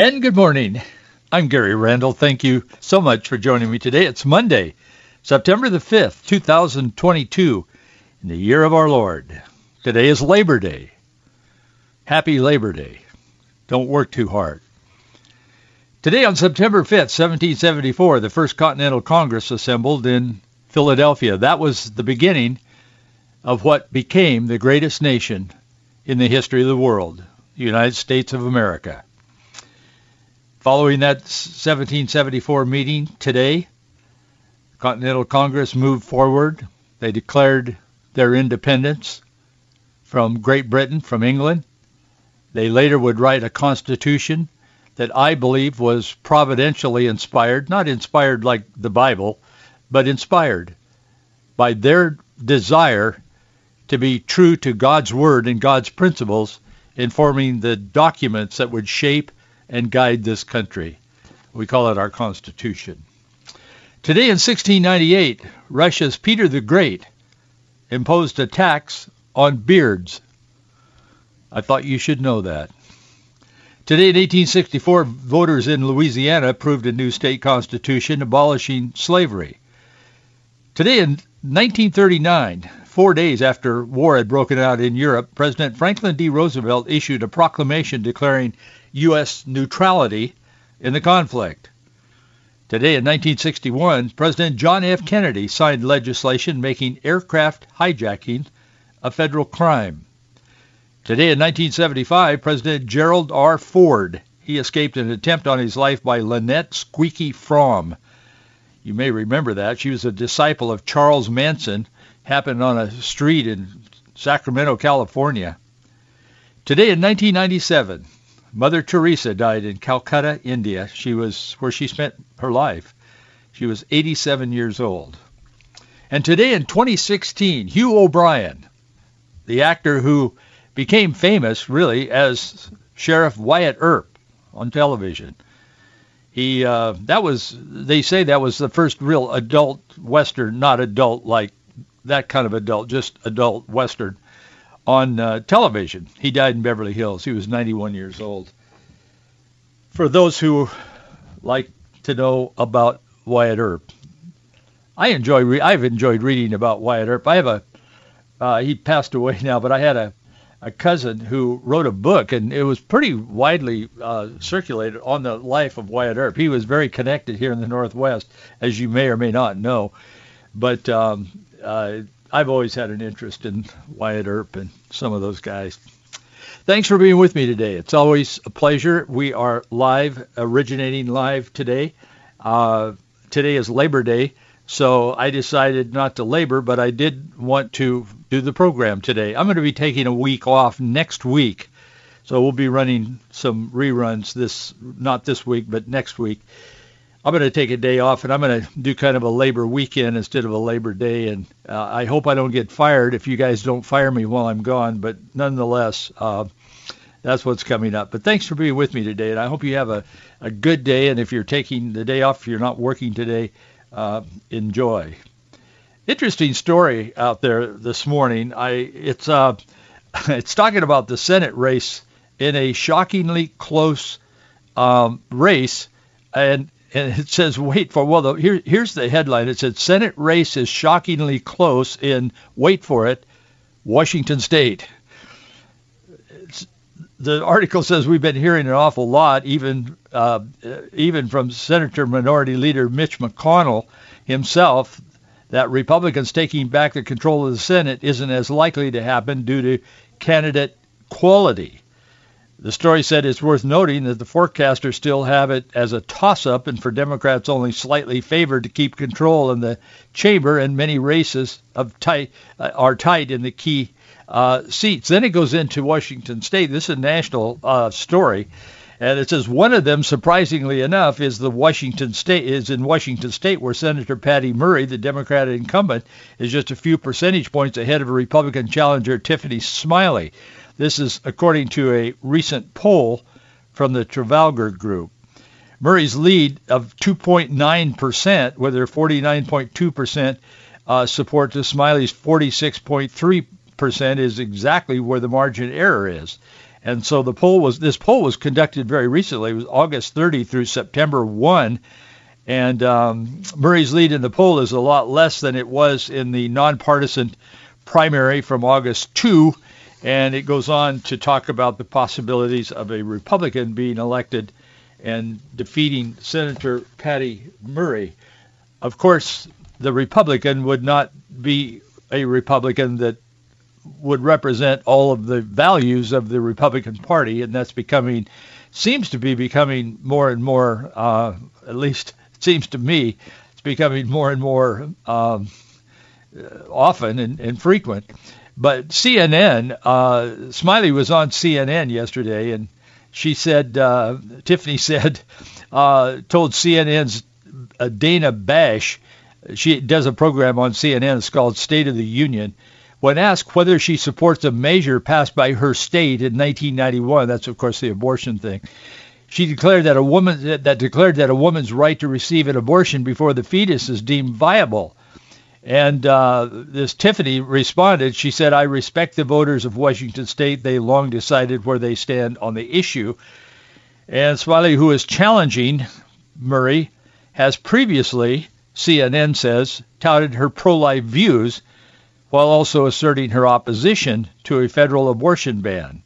And good morning. I'm Gary Randall. Thank you so much for joining me today. It's Monday, September the 5th, 2022, in the year of our Lord. Today is Labor Day. Happy Labor Day. Don't work too hard. Today on September 5th, 1774, the First Continental Congress assembled in Philadelphia. That was the beginning of what became the greatest nation in the history of the world, the United States of America. Following that 1774 meeting today, Continental Congress moved forward. They declared their independence from Great Britain, from England. They later would write a constitution that I believe was providentially inspired, not inspired like the Bible, but inspired by their desire to be true to God's word and God's principles in forming the documents that would shape and guide this country. We call it our Constitution. Today in 1698, Russia's Peter the Great imposed a tax on beards. I thought you should know that. Today in 1864, voters in Louisiana approved a new state constitution abolishing slavery. Today in 1939, four days after war had broken out in Europe, President Franklin D. Roosevelt issued a proclamation declaring U.S. neutrality in the conflict. Today in 1961, President John F. Kennedy signed legislation making aircraft hijacking a federal crime. Today in 1975, President Gerald R. Ford, he escaped an attempt on his life by Lynette Squeaky Fromme. You may remember that. She was a disciple of Charles Manson, happened on a street in Sacramento, California. Today in 1997, Mother Teresa died in Calcutta, India. She was where she spent her life. She was 87 years old. And today in 2016, Hugh O'Brian, the actor who became famous really as Sheriff Wyatt Earp on television. He uh, that was they say that was the first real adult western, not adult like that kind of adult, just adult western on uh, television. He died in Beverly Hills. He was 91 years old. For those who like to know about Wyatt Earp, I enjoy. Re- I've enjoyed reading about Wyatt Earp. I have a. Uh, he passed away now, but I had a a cousin who wrote a book, and it was pretty widely uh, circulated on the life of Wyatt Earp. He was very connected here in the Northwest, as you may or may not know. But um, uh, I've always had an interest in Wyatt Earp and some of those guys. Thanks for being with me today. It's always a pleasure. We are live, originating live today. Uh, today is Labor Day, so I decided not to labor, but I did want to do the program today. I'm going to be taking a week off next week, so we'll be running some reruns this, not this week, but next week. I'm going to take a day off and I'm going to do kind of a labor weekend instead of a labor day. And uh, I hope I don't get fired if you guys don't fire me while I'm gone. But nonetheless, uh, that's what's coming up. But thanks for being with me today. And I hope you have a, a good day. And if you're taking the day off, if you're not working today, uh, enjoy. Interesting story out there this morning. I it's uh it's talking about the Senate race in a shockingly close um, race, and and it says, wait for, well, the, here, here's the headline. It said, Senate race is shockingly close in, wait for it, Washington State. The article says we've been hearing an awful lot, even uh, even from Senator Minority Leader Mitch McConnell himself, that Republicans taking back the control of the Senate isn't as likely to happen due to candidate quality. The story said it's worth noting that the forecasters still have it as a toss-up and for Democrats only slightly favored to keep control in the chamber and many races of tight, uh, are tight in the key uh, seats. Then it goes into Washington State. This is a national uh, story. And it says one of them, surprisingly enough, is the Washington State is in Washington State, where Senator Patty Murray, the Democratic incumbent, is just a few percentage points ahead of a Republican challenger, Tiffany Smiley. This is according to a recent poll from the Trafalgar Group. Murray's lead of 2.9%, with her 49.2% uh, support to Smiley's 46.3% is exactly where the margin error is. And so the poll was this poll was conducted very recently. It was August 30 through September 1, and um, Murray's lead in the poll is a lot less than it was in the nonpartisan primary from August 2. And it goes on to talk about the possibilities of a Republican being elected and defeating Senator Patty Murray. Of course, the Republican would not be a Republican that would represent all of the values of the Republican Party, and that's becoming, seems to be becoming more and more, uh, at least it seems to me, it's becoming more and more um, often and, and, frequent. But CNN, uh, Smiley was on CNN yesterday, and she said, uh, Tiffany said, uh, told CNN's uh, Dana Bash, she does a program on CNN. It's called State of the Union when asked whether she supports a measure passed by her state in 1991, that's of course the abortion thing, she declared that a woman that declared that a woman's right to receive an abortion before the fetus is deemed viable. And uh, this Tiffany responded. She said, "I respect the voters of Washington State. They long decided where they stand on the issue." And Smiley, who is challenging Murray, has previously, CNN says, touted her pro-life views while also asserting her opposition to a federal abortion ban.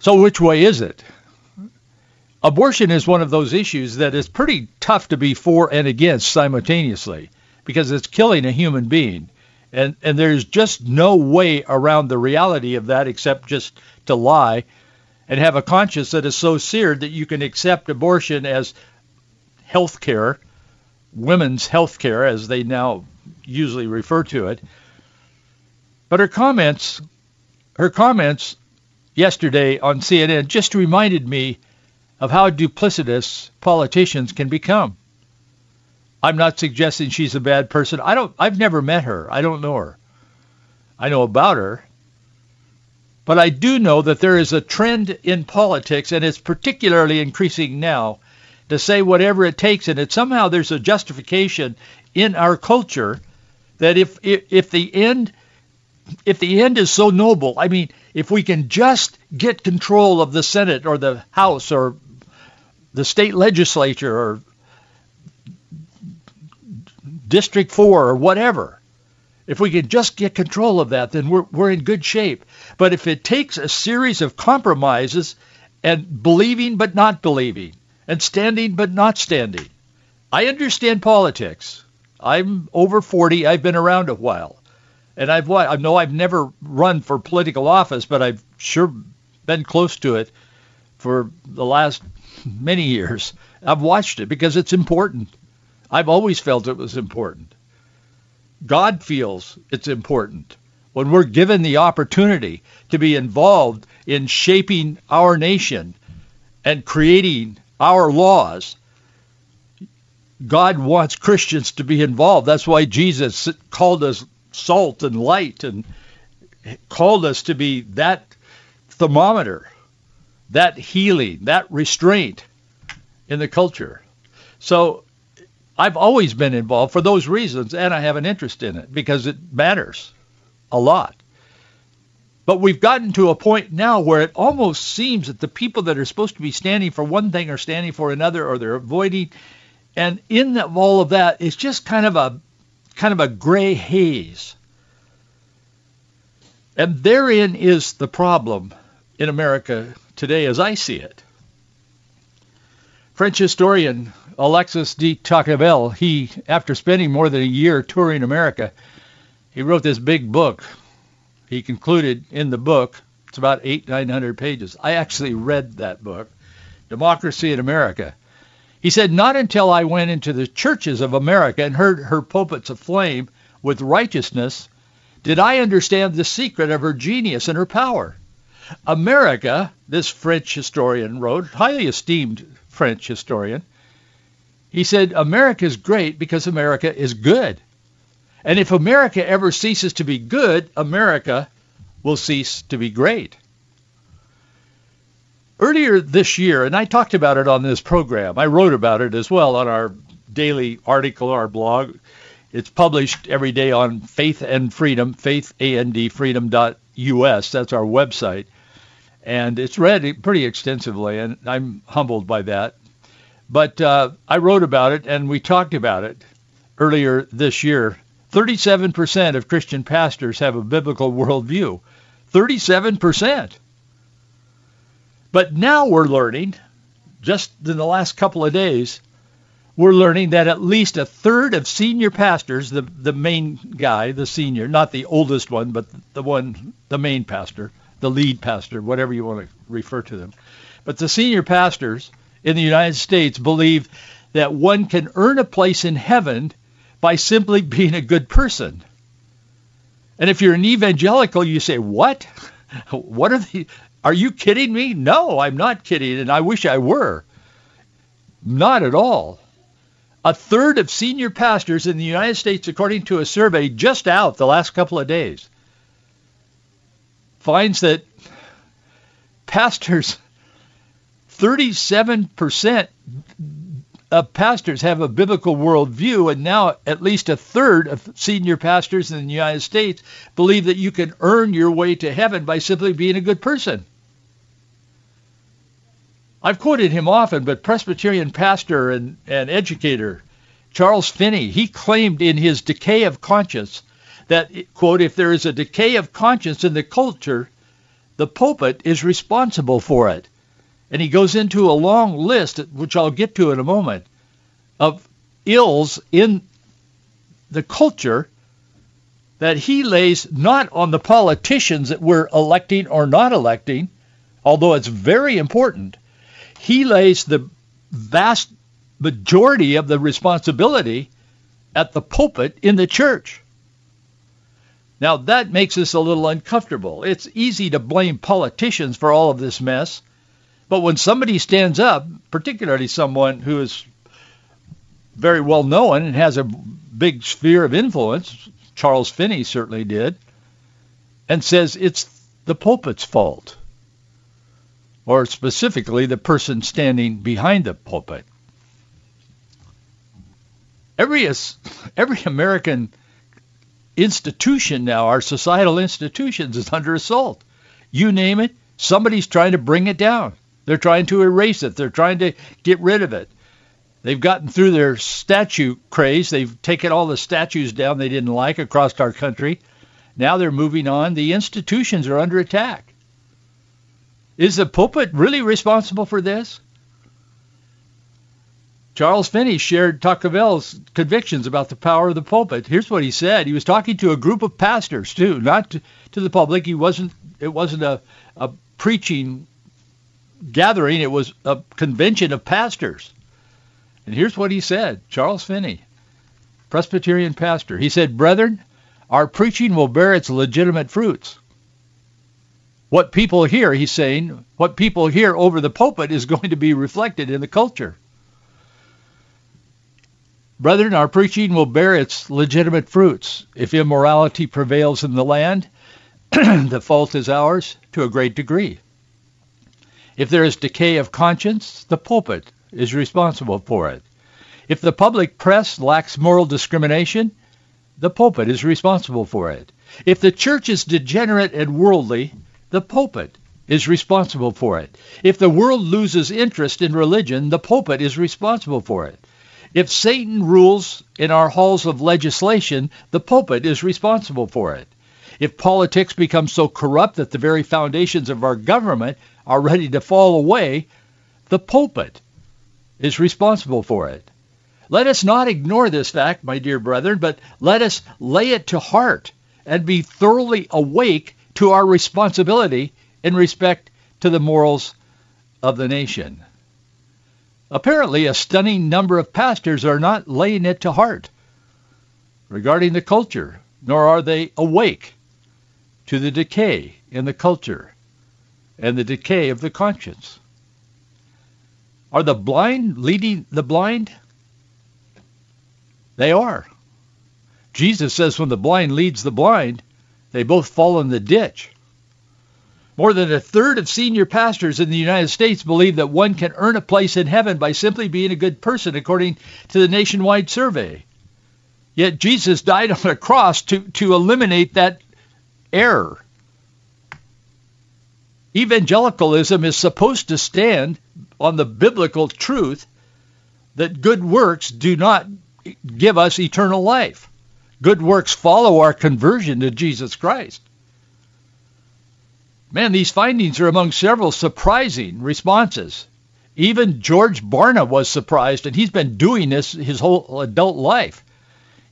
So which way is it? Abortion is one of those issues that is pretty tough to be for and against simultaneously because it's killing a human being. And, and there's just no way around the reality of that except just to lie and have a conscience that is so seared that you can accept abortion as health care, women's health care, as they now usually refer to it. But her comments, her comments yesterday on CNN just reminded me of how duplicitous politicians can become. I'm not suggesting she's a bad person. I don't I've never met her. I don't know her. I know about her. But I do know that there is a trend in politics and it's particularly increasing now to say whatever it takes and it somehow there's a justification in our culture that if, if if the end if the end is so noble, I mean, if we can just get control of the Senate or the House or the state legislature or District 4 or whatever, if we can just get control of that, then we're, we're in good shape. But if it takes a series of compromises and believing but not believing and standing but not standing, I understand politics. I'm over 40. I've been around a while. And I've I know I've never run for political office, but I've sure been close to it for the last many years. I've watched it because it's important. I've always felt it was important. God feels it's important. When we're given the opportunity to be involved in shaping our nation and creating our laws, God wants Christians to be involved. That's why Jesus called us salt and light and called us to be that thermometer, that healing, that restraint in the culture. So I've always been involved for those reasons, and I have an interest in it because it matters a lot. But we've gotten to a point now where it almost seems that the people that are supposed to be standing for one thing are standing for another, or they're avoiding and in the, all of that, it's just kind of a kind of a gray haze. And therein is the problem in America today as I see it. French historian Alexis de Tocqueville, he, after spending more than a year touring America, he wrote this big book. He concluded in the book, it's about eight, nine hundred pages. I actually read that book, Democracy in America. He said, not until I went into the churches of America and heard her pulpits aflame with righteousness did I understand the secret of her genius and her power. America, this French historian wrote, highly esteemed French historian, he said, America is great because America is good. And if America ever ceases to be good, America will cease to be great. Earlier this year, and I talked about it on this program, I wrote about it as well on our daily article, our blog. It's published every day on Faith and Freedom, faithandfreedom.us. That's our website. And it's read pretty extensively, and I'm humbled by that. But uh, I wrote about it, and we talked about it earlier this year. 37% of Christian pastors have a biblical worldview. 37%. But now we're learning, just in the last couple of days, we're learning that at least a third of senior pastors, the, the main guy, the senior, not the oldest one, but the one, the main pastor, the lead pastor, whatever you want to refer to them. But the senior pastors in the United States believe that one can earn a place in heaven by simply being a good person. And if you're an evangelical, you say, what? What are the, are you kidding me? No, I'm not kidding, and I wish I were. Not at all. A third of senior pastors in the United States, according to a survey just out the last couple of days, finds that pastors, 37% of pastors have a biblical worldview, and now at least a third of senior pastors in the United States believe that you can earn your way to heaven by simply being a good person. I've quoted him often, but Presbyterian pastor and, and educator Charles Finney, he claimed in his Decay of Conscience that, quote, if there is a decay of conscience in the culture, the pulpit is responsible for it. And he goes into a long list, which I'll get to in a moment, of ills in the culture that he lays not on the politicians that we're electing or not electing, although it's very important. He lays the vast majority of the responsibility at the pulpit in the church. Now that makes us a little uncomfortable. It's easy to blame politicians for all of this mess, but when somebody stands up, particularly someone who is very well known and has a big sphere of influence, Charles Finney certainly did, and says it's the pulpit's fault, or specifically the person standing behind the pulpit. Every, every American institution now, our societal institutions, is under assault. You name it, somebody's trying to bring it down. They're trying to erase it. They're trying to get rid of it. They've gotten through their statue craze. They've taken all the statues down they didn't like across our country. Now they're moving on. The institutions are under attack. Is the pulpit really responsible for this? Charles Finney shared Tocqueville's convictions about the power of the pulpit. Here's what he said. He was talking to a group of pastors too, not to, to the public. He wasn't. It wasn't a, a preaching gathering. It was a convention of pastors. And here's what he said, Charles Finney, Presbyterian pastor. He said, Brethren, our preaching will bear its legitimate fruits. What people hear, he's saying, what people hear over the pulpit is going to be reflected in the culture. Brethren, our preaching will bear its legitimate fruits. If immorality prevails in the land, the fault is ours to a great degree. If there is decay of conscience, the pulpit is responsible for it. If the public press lacks moral discrimination, the pulpit is responsible for it. If the church is degenerate and worldly, the pulpit is responsible for it. If the world loses interest in religion, the pulpit is responsible for it. If Satan rules in our halls of legislation, the pulpit is responsible for it. If politics becomes so corrupt that the very foundations of our government are ready to fall away, the pulpit is responsible for it. Let us not ignore this fact, my dear brethren, but let us lay it to heart and be thoroughly awake to our responsibility in respect to the morals of the nation. Apparently, a stunning number of pastors are not laying it to heart regarding the culture, nor are they awake to the decay in the culture and the decay of the conscience. Are the blind leading the blind? They are. Jesus says when the blind leads the blind, they both fall in the ditch. More than a third of senior pastors in the United States believe that one can earn a place in heaven by simply being a good person, according to the nationwide survey. Yet Jesus died on a cross to, to eliminate that error. Evangelicalism is supposed to stand on the biblical truth that good works do not give us eternal life. Good works follow our conversion to Jesus Christ. Man, these findings are among several surprising responses. Even George Barna was surprised, and he's been doing this his whole adult life.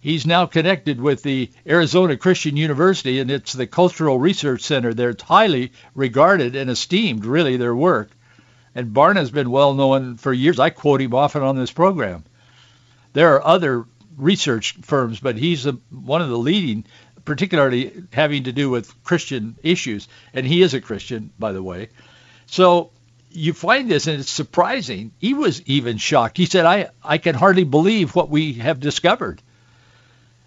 He's now connected with the Arizona Christian University, and it's the Cultural Research Center there. It's highly regarded and esteemed, really, their work. And Barna's been well known for years. I quote him often on this program. There are other research firms, but he's a, one of the leading, particularly having to do with Christian issues. And he is a Christian, by the way. So you find this, and it's surprising. He was even shocked. He said, I, I can hardly believe what we have discovered.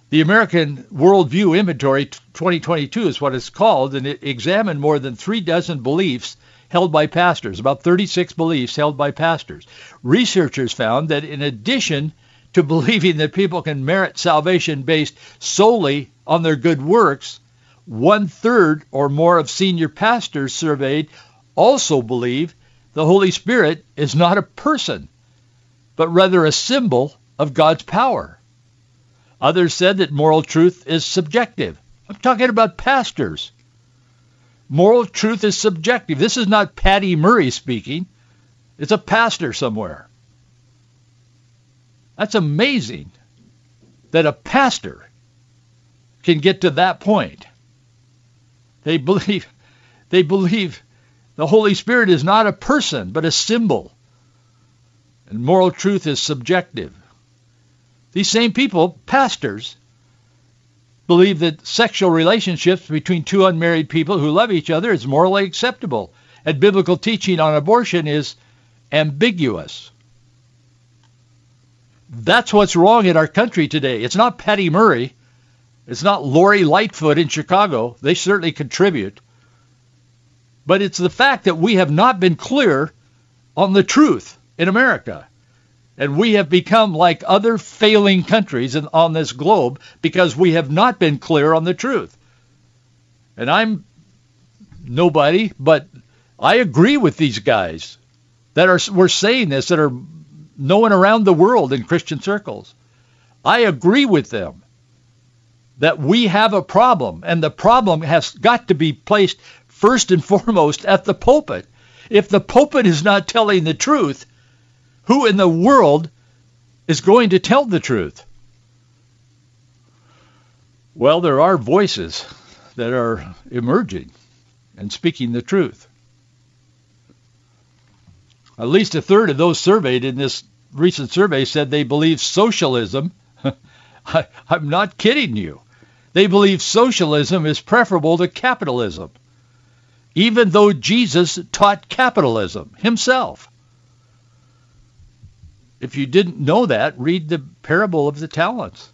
The American Worldview Inventory 2022 is what it's called, and it examined more than three dozen beliefs held by pastors, about 36 beliefs held by pastors. Researchers found that in addition to believing that people can merit salvation based solely on their good works, one third or more of senior pastors surveyed also believe the Holy Spirit is not a person, but rather a symbol of God's power. Others said that moral truth is subjective. I'm talking about pastors. Moral truth is subjective. This is not Patty Murray speaking. It's a pastor somewhere. That's amazing that a pastor can get to that point. They believe they believe the Holy Spirit is not a person but a symbol. And moral truth is subjective. These same people, pastors, believe that sexual relationships between two unmarried people who love each other is morally acceptable, and biblical teaching on abortion is ambiguous. That's what's wrong in our country today. It's not Patty Murray. It's not Lori Lightfoot in Chicago. They certainly contribute. But it's the fact that we have not been clear on the truth in America. And we have become like other failing countries on this globe because we have not been clear on the truth. And I'm nobody, but I agree with these guys that are we're saying this that are known around the world in Christian circles. I agree with them that we have a problem, and the problem has got to be placed first and foremost at the pulpit. If the pulpit is not telling the truth, who in the world is going to tell the truth? Well, there are voices that are emerging and speaking the truth. At least a third of those surveyed in this recent survey said they believe socialism. I, am not kidding you. They believe socialism is preferable to capitalism, even though Jesus taught capitalism himself. If you didn't know that, read the parable of the talents.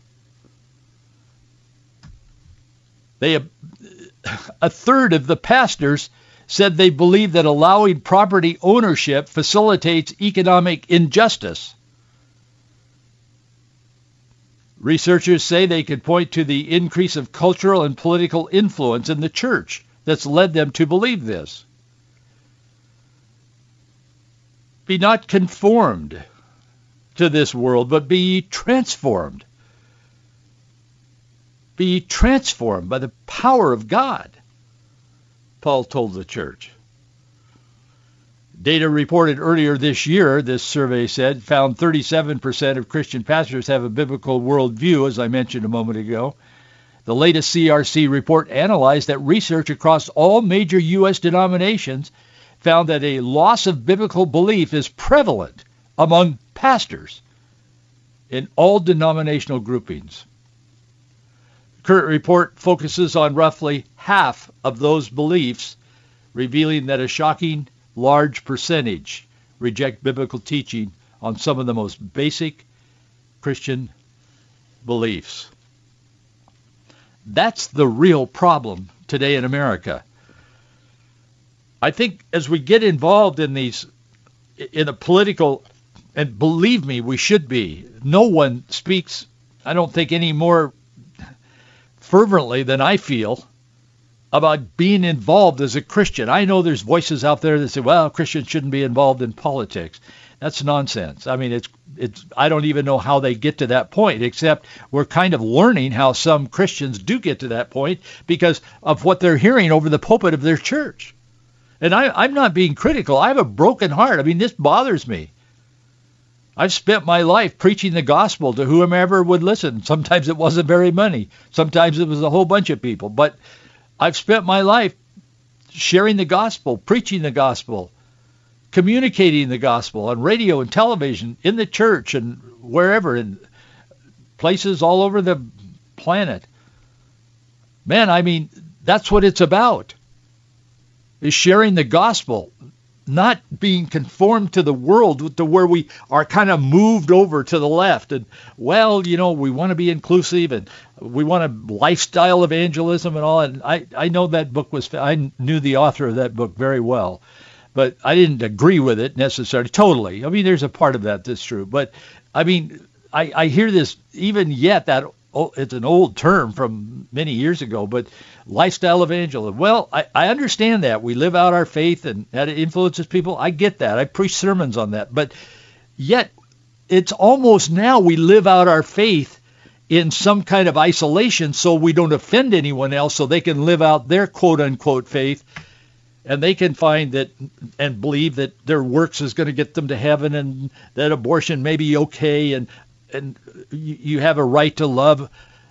They, a third of the pastors said they believe that allowing property ownership facilitates economic injustice. Researchers say they could point to the increase of cultural and political influence in the church that's led them to believe this. Be not conformed to this world, but be transformed. Be transformed by the power of God, Paul told the church. Data reported earlier this year, this survey said, found 37% of Christian pastors have a biblical worldview, as I mentioned a moment ago. The latest CRC report analyzed that research across all major U.S. denominations found that a loss of biblical belief is prevalent among pastors in all denominational groupings. Current report focuses on roughly half of those beliefs revealing that a shocking large percentage reject biblical teaching on some of the most basic Christian beliefs. That's the real problem today in America. I think as we get involved in these, in a political, and believe me, we should be, no one speaks, I don't think, any more fervently than I feel about being involved as a Christian. I know there's voices out there that say, well, Christians shouldn't be involved in politics. That's nonsense. I mean, it's it's I don't even know how they get to that point except we're kind of learning how some Christians do get to that point because of what they're hearing over the pulpit of their church. And I, I'm not being critical. I have a broken heart. I mean, this bothers me. I've spent my life preaching the gospel to whomever would listen. Sometimes it wasn't very many. Sometimes it was a whole bunch of people. But I've spent my life sharing the gospel, preaching the gospel, communicating the gospel on radio and television, in the church and wherever, in places all over the planet. Man, I mean, that's what it's about, is sharing the gospel, not being conformed to the world to where we are kind of moved over to the left. And, well, you know, we want to be inclusive and we want a lifestyle evangelism and all. And I, I know that book was, I knew the author of that book very well but I didn't agree with it necessarily. Totally. I mean, there's a part of that that's true. But I mean, I, I hear this even yet that it's an old term from many years ago, but lifestyle evangelism. Well, I, I understand that. We live out our faith and that influences people. I get that. I preach sermons on that. But yet it's almost now we live out our faith in some kind of isolation so we don't offend anyone else so they can live out their quote unquote faith and they can find that and believe that their works is going to get them to heaven and that abortion may be okay and and you have a right to love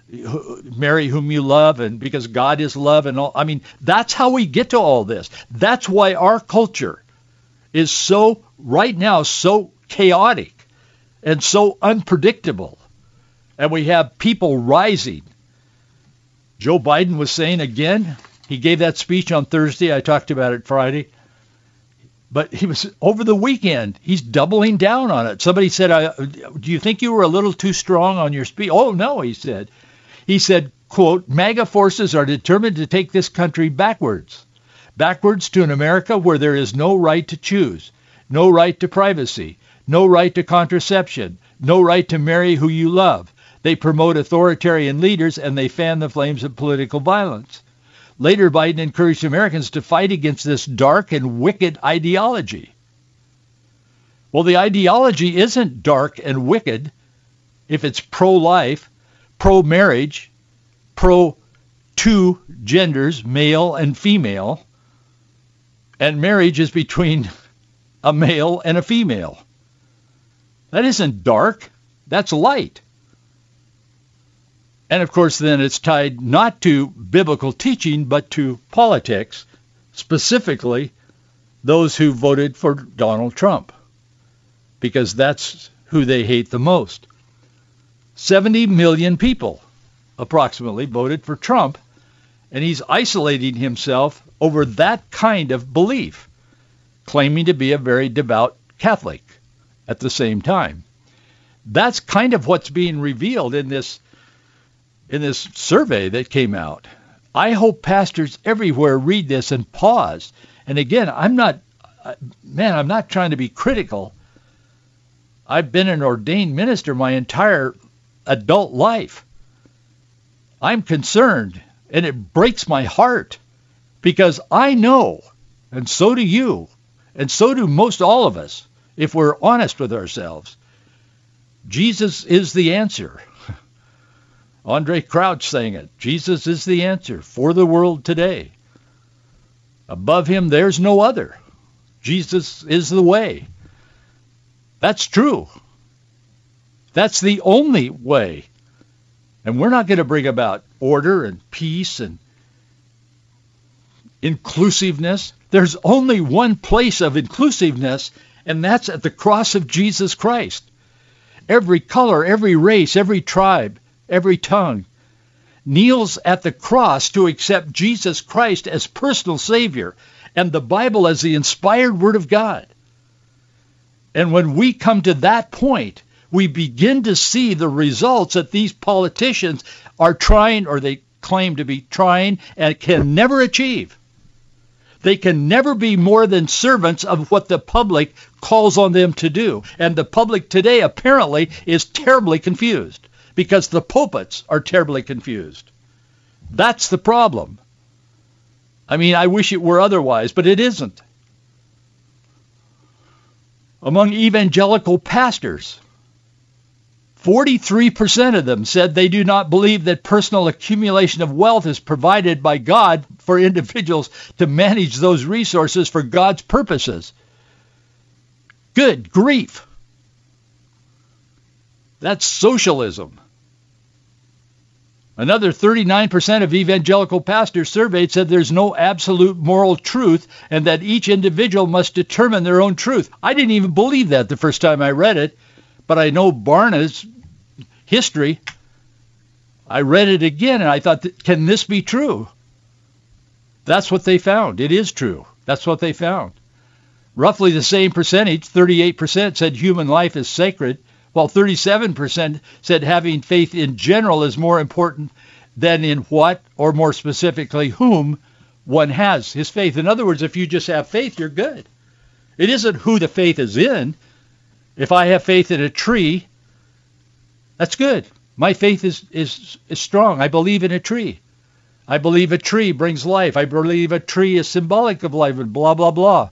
marry whom you love and because God is love and all I mean that's how we get to all this that's why our culture is so right now so chaotic and so unpredictable and we have people rising Joe Biden was saying again he gave that speech on Thursday. I talked about it Friday. But he was over the weekend. He's doubling down on it. Somebody said, "Do you think you were a little too strong on your speech?" Oh no, he said. He said, "quote MAGA forces are determined to take this country backwards, backwards to an America where there is no right to choose, no right to privacy, no right to contraception, no right to marry who you love. They promote authoritarian leaders and they fan the flames of political violence." Later, Biden encouraged Americans to fight against this dark and wicked ideology. Well, the ideology isn't dark and wicked if it's pro-life, pro-marriage, pro-two genders, male and female, and marriage is between a male and a female. That isn't dark. That's light. And of course, then it's tied not to biblical teaching, but to politics, specifically those who voted for Donald Trump, because that's who they hate the most. 70 million people approximately voted for Trump, and he's isolating himself over that kind of belief, claiming to be a very devout Catholic at the same time. That's kind of what's being revealed in this in this survey that came out. I hope pastors everywhere read this and pause. And again, I'm not, man, I'm not trying to be critical. I've been an ordained minister my entire adult life. I'm concerned, and it breaks my heart because I know, and so do you, and so do most all of us, if we're honest with ourselves. Jesus is the answer. Andraé Crouch sang it. Jesus is the answer for the world today. Above him, there's no other. Jesus is the way. That's true. That's the only way. And we're not going to bring about order and peace and inclusiveness. There's only one place of inclusiveness, and that's at the cross of Jesus Christ. Every color, every race, every tribe, every tongue kneels at the cross to accept Jesus Christ as personal Savior and the Bible as the inspired Word of God. And when we come to that point, we begin to see the results that these politicians are trying, or they claim to be trying, and can never achieve. They can never be more than servants of what the public calls on them to do. And the public today apparently is terribly confused because the pulpits are terribly confused. That's the problem. I mean, I wish it were otherwise, but it isn't. Among evangelical pastors, 43% of them said they do not believe that personal accumulation of wealth is provided by God for individuals to manage those resources for God's purposes. Good grief. That's socialism. Another 39% of evangelical pastors surveyed said there's no absolute moral truth and that each individual must determine their own truth. I didn't even believe that the first time I read it, but I know Barna's history. I read it again and I thought, can this be true? That's what they found. It is true. That's what they found. Roughly the same percentage, 38%, said human life is sacred while 37% said having faith in general is more important than in what, or more specifically whom, one has his faith. In other words, if you just have faith, you're good. It isn't who the faith is in. If I have faith in a tree, that's good. My faith is, is, is strong. I believe in a tree. I believe a tree brings life. I believe a tree is symbolic of life and blah, blah, blah.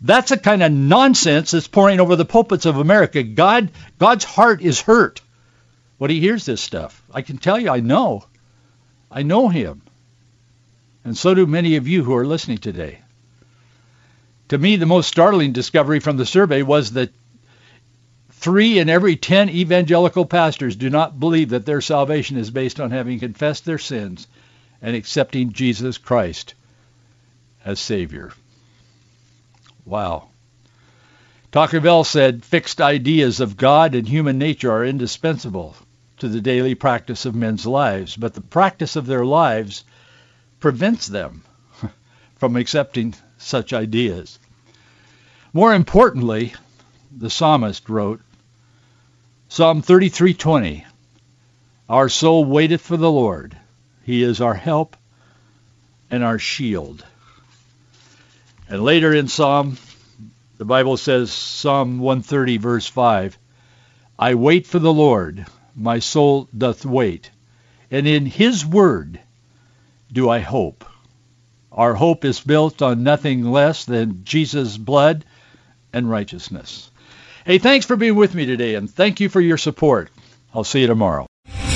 That's the kind of nonsense that's pouring over the pulpits of America. God, God's heart is hurt when he hears this stuff. I can tell you, I know. I know him. And so do many of you who are listening today. To me, the most startling discovery from the survey was that three in every ten evangelical pastors do not believe that their salvation is based on having confessed their sins and accepting Jesus Christ as Savior. Wow. Tocqueville said fixed ideas of God and human nature are indispensable to the daily practice of men's lives, but the practice of their lives prevents them from accepting such ideas. More importantly, the psalmist wrote, Psalm 33:20, Our soul waiteth for the Lord. He is our help and our shield. And later in Psalm, the Bible says, Psalm 130, verse 5, I wait for the Lord, my soul doth wait, and in his word do I hope. Our hope is built on nothing less than Jesus' blood and righteousness. Hey, thanks for being with me today, and thank you for your support. I'll see you tomorrow.